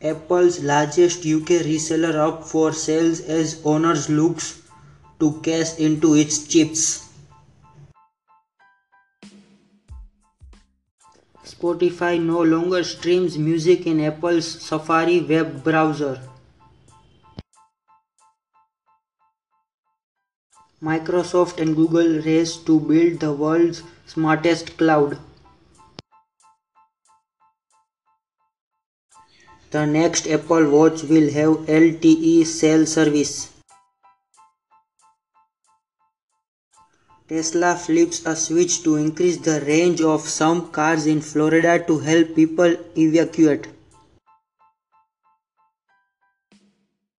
Apple's largest UK reseller up for sales as owners looks to cash into its chips. Spotify no longer streams music in Apple's Safari web browser. Microsoft and Google race to build the world's smartest cloud. The next Apple Watch will have LTE cell service. Tesla flips a switch to increase the range of some cars in Florida to help people evacuate.